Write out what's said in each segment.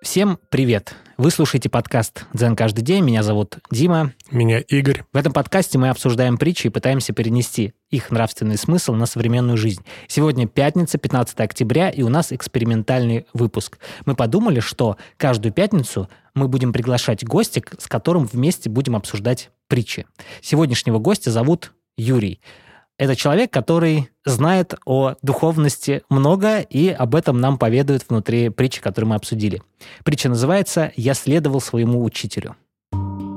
Всем привет! Вы слушаете подкаст «Дзен каждый день». Меня зовут Дима. Меня Игорь. В этом подкасте мы обсуждаем притчи и пытаемся перенести их нравственный смысл на современную жизнь. Сегодня пятница, 15 октября, и у нас экспериментальный выпуск. Мы подумали, что каждую пятницу мы будем приглашать гостя, с которым вместе будем обсуждать притчи. Сегодняшнего гостя зовут Юрий. Это человек, который знает о духовности много, и об этом нам поведают внутри притчи, которую мы обсудили. Притча называется «Я следовал своему учителю».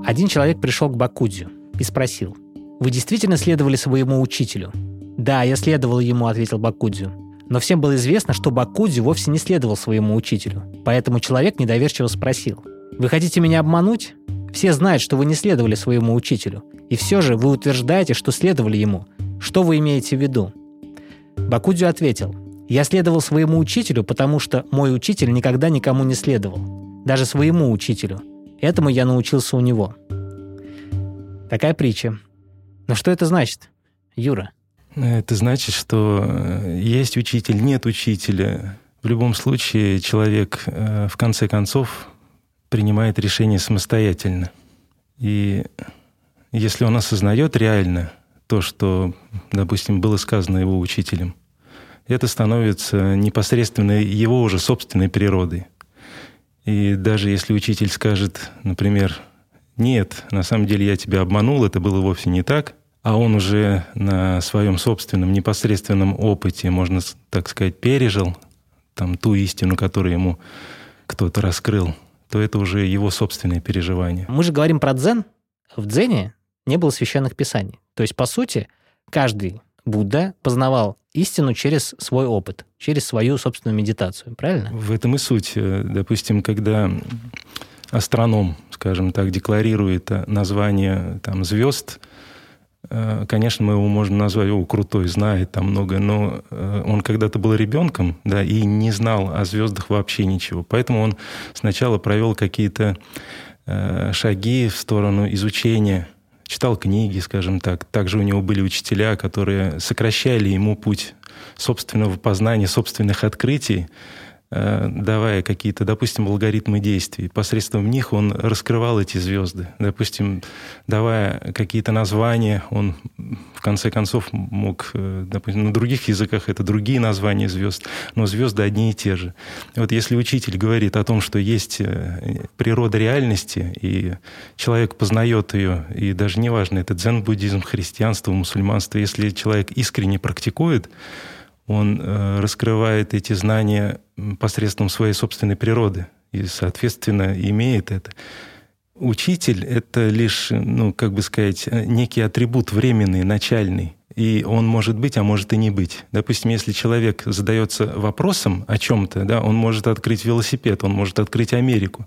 Один человек пришел к Бакудзю и спросил, «Вы действительно следовали своему учителю?» «Да, я следовал ему», — ответил Бакудзю. Но всем было известно, что Бакудзю вовсе не следовал своему учителю. Поэтому человек недоверчиво спросил, «Вы хотите меня обмануть? Все знают, что вы не следовали своему учителю. И все же вы утверждаете, что следовали ему. Что вы имеете в виду? Бакудзю ответил, я следовал своему учителю, потому что мой учитель никогда никому не следовал. Даже своему учителю. Этому я научился у него. Такая притча. Но что это значит, Юра? Это значит, что э, есть учитель, нет учителя. В любом случае человек э, в конце концов принимает решение самостоятельно. И если он осознает реально, то, что, допустим, было сказано его учителем. Это становится непосредственно его уже собственной природой. И даже если учитель скажет, например, нет, на самом деле я тебя обманул, это было вовсе не так, а он уже на своем собственном непосредственном опыте, можно так сказать, пережил там ту истину, которую ему кто-то раскрыл, то это уже его собственные переживания. Мы же говорим про дзен. В дзене не было священных писаний. То есть, по сути, каждый Будда познавал истину через свой опыт, через свою собственную медитацию, правильно? В этом и суть. Э, допустим, когда астроном, скажем так, декларирует название там, звезд, э, конечно, мы его можем назвать, о, крутой, знает там много, но э, он когда-то был ребенком, да, и не знал о звездах вообще ничего. Поэтому он сначала провел какие-то шаги в сторону изучения читал книги, скажем так. Также у него были учителя, которые сокращали ему путь собственного познания, собственных открытий, давая какие-то, допустим, алгоритмы действий. Посредством них он раскрывал эти звезды. Допустим, давая какие-то названия, он в конце концов мог, э, допустим, на других языках это другие названия звезд, но звезды одни и те же. Вот если учитель говорит о том, что есть э, природа реальности, и человек познает ее, и даже неважно, это дзен-буддизм, христианство, мусульманство, если человек искренне практикует, он э, раскрывает эти знания посредством своей собственной природы и, соответственно, имеет это. Учитель — это лишь, ну, как бы сказать, некий атрибут временный, начальный. И он может быть, а может и не быть. Допустим, если человек задается вопросом о чем-то, да, он может открыть велосипед, он может открыть Америку,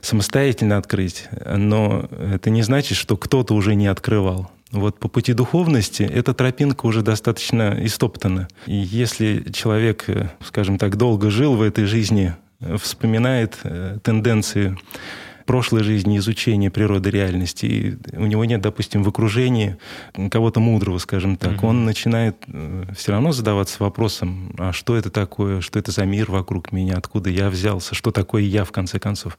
самостоятельно открыть. Но это не значит, что кто-то уже не открывал. Вот по пути духовности эта тропинка уже достаточно истоптана. И если человек, э, скажем так, долго жил в этой жизни, э, вспоминает э, тенденции прошлой жизни, изучения природы реальности, и у него нет, допустим, в окружении кого-то мудрого, скажем так, mm-hmm. он начинает все равно задаваться вопросом, а что это такое, что это за мир вокруг меня, откуда я взялся, что такое я, в конце концов.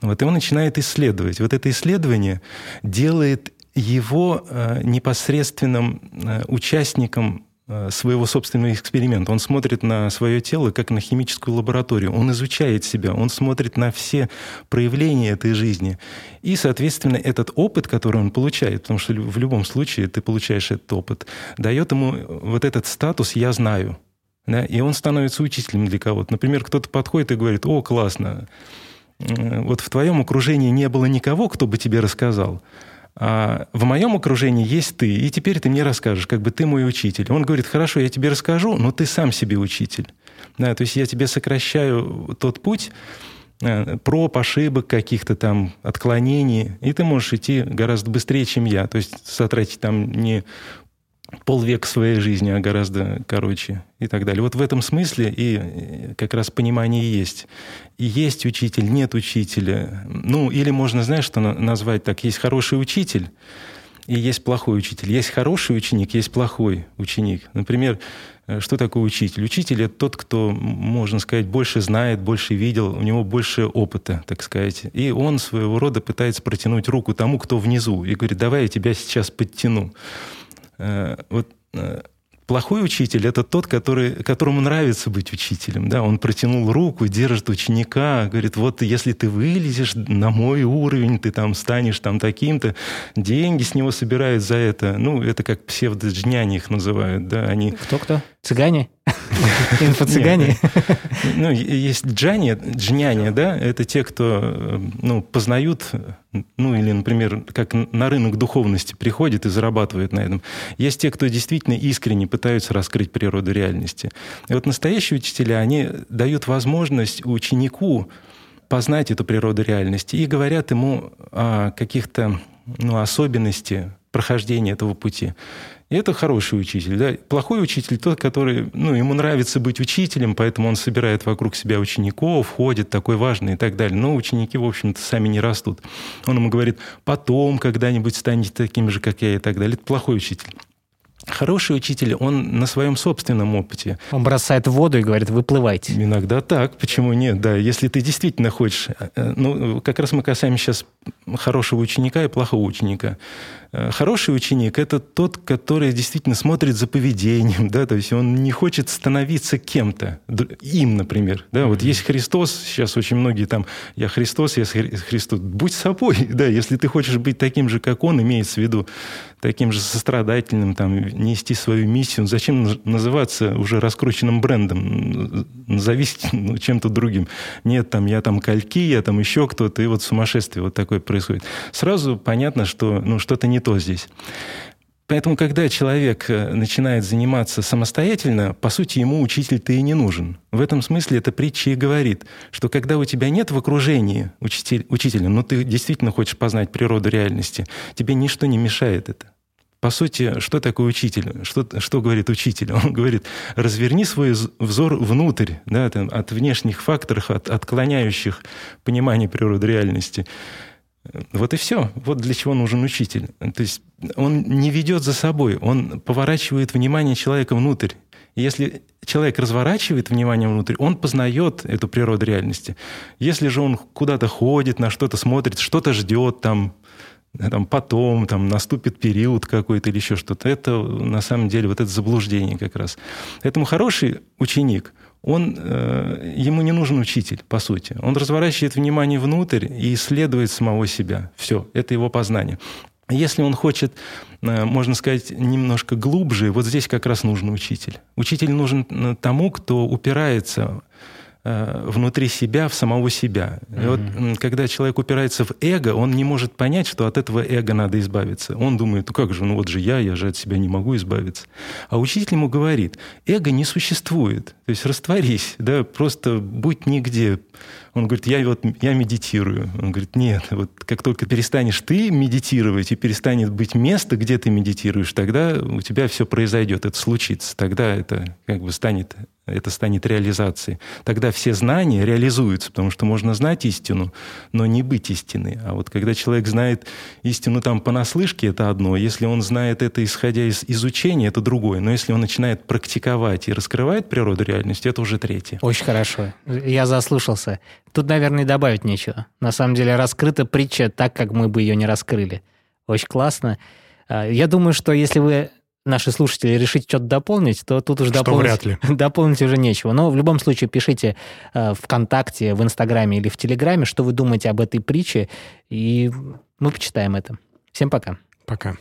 Вот, и он начинает исследовать. Вот это исследование делает его э, непосредственным э, участником э, своего собственного эксперимента. Он смотрит на свое тело как на химическую лабораторию. Он изучает себя, он смотрит на все проявления этой жизни. И, соответственно, этот опыт, который он получает, потому что в любом случае ты получаешь этот опыт, дает ему вот этот статус «я знаю». Да? И он становится учителем для кого-то. Например, кто-то подходит и говорит, о, классно, вот в твоем окружении не было никого, кто бы тебе рассказал, а в моем окружении есть ты, и теперь ты мне расскажешь, как бы ты мой учитель. Он говорит, хорошо, я тебе расскажу, но ты сам себе учитель. Да, то есть я тебе сокращаю тот путь, э, проб, ошибок, каких-то там отклонений, и ты можешь идти гораздо быстрее, чем я. То есть затратить там не полвека своей жизни, а гораздо короче и так далее. Вот в этом смысле и как раз понимание есть. Есть учитель, нет учителя. Ну, или можно, знаешь, что назвать так, есть хороший учитель, и есть плохой учитель. Есть хороший ученик, есть плохой ученик. Например, Э, что такое учитель? Учитель – это тот, кто, можно сказать, больше знает, больше видел, у него больше опыта, так сказать. И он своего рода пытается протянуть руку тому, кто внизу, и говорит, давай я тебя сейчас подтяну. Э, вот э, Плохой учитель – это тот, который, которому нравится быть учителем. Да? Он протянул руку, держит ученика, говорит, вот если ты вылезешь на мой уровень, ты там станешь там таким-то, деньги с него собирают за это. Ну, это как псевдоджняне их называют. Да? Они... Кто-кто? Цыгане? Инфо-цыгане? Ну, есть джани, джняне, да, это те, кто ну, познают, ну, или, например, как на рынок духовности приходит и зарабатывает на этом. Есть те, кто действительно искренне пытаются раскрыть природу реальности. И вот настоящие учителя, они дают возможность ученику познать эту природу реальности и говорят ему о каких-то ну, особенностях прохождения этого пути. И это хороший учитель. Да? Плохой учитель тот, который, ну, ему нравится быть учителем, поэтому он собирает вокруг себя учеников, ходит такой важный и так далее. Но ученики, в общем-то, сами не растут. Он ему говорит, потом когда-нибудь станете таким же, как я и так далее. Это плохой учитель. Хороший учитель, он на своем собственном опыте. Он бросает в воду и говорит, выплывайте. Иногда так, почему нет, да. Если ты действительно хочешь... Э, ну, как раз мы касаемся сейчас хорошего ученика и плохого ученика. Э, хороший ученик – это тот, который действительно смотрит за поведением, да, то есть он не хочет становиться кем-то, им, например. Да, вот есть Христос, сейчас очень многие там, я Христос, я Христос. Будь собой, да, если ты хочешь быть таким же, как Он, имеется в виду, таким же сострадательным, там, нести свою миссию, зачем называться уже раскрученным брендом? Назовись ну, чем-то другим. Нет, там, я там кальки, я там еще кто-то, и вот сумасшествие вот такое происходит. Сразу понятно, что ну, что-то не то здесь. Поэтому, когда человек э, начинает заниматься самостоятельно, по сути, ему учитель-то и не нужен. В этом смысле эта притча и говорит, что когда у тебя нет в окружении учитель, учителя, но ты действительно хочешь познать природу реальности, тебе ничто не мешает это. По сути, что такое учитель? Что, что говорит учитель? Он говорит, разверни свой взор внутрь, да, от внешних факторов, от отклоняющих понимание природы реальности. Вот и все. Вот для чего нужен учитель. То есть он не ведет за собой, он поворачивает внимание человека внутрь. И если человек разворачивает внимание внутрь, он познает эту природу реальности. Если же он куда-то ходит, на что-то смотрит, что-то ждет, там, там, потом там, наступит период какой-то или еще что-то, это на самом деле вот это заблуждение как раз. Поэтому хороший ученик – он, э, ему не нужен учитель, по сути. Он разворачивает внимание внутрь и исследует самого себя. Все, это его познание. Если он хочет, э, можно сказать, немножко глубже, вот здесь как раз нужен учитель. Учитель нужен э, тому, кто упирается внутри себя в самого себя. Mm-hmm. И вот когда человек упирается в эго, он не может понять, что от этого эго надо избавиться. Он думает, ну как же, ну вот же я, я же от себя не могу избавиться. А учитель ему говорит, эго не существует. То есть растворись, да, просто будь нигде. Он говорит, я вот я медитирую. Он говорит, нет, вот как только перестанешь ты медитировать и перестанет быть место, где ты медитируешь, тогда у тебя все произойдет, это случится. Тогда это как бы станет это станет реализацией. Тогда все знания реализуются, потому что можно знать истину, но не быть истиной. А вот когда человек знает истину там понаслышке, это одно. Если он знает это, исходя из изучения, это другое. Но если он начинает практиковать и раскрывает природу реальности, это уже третье. Очень хорошо. Я заслушался. Тут, наверное, добавить нечего. На самом деле раскрыта притча так, как мы бы ее не раскрыли. Очень классно. А, я думаю, что если вы наши слушатели решить что-то дополнить, то тут уже дополнить, ли. дополнить уже нечего. Но в любом случае пишите э, ВКонтакте, в Инстаграме или в Телеграме, что вы думаете об этой притче, и мы почитаем это. Всем пока. Пока.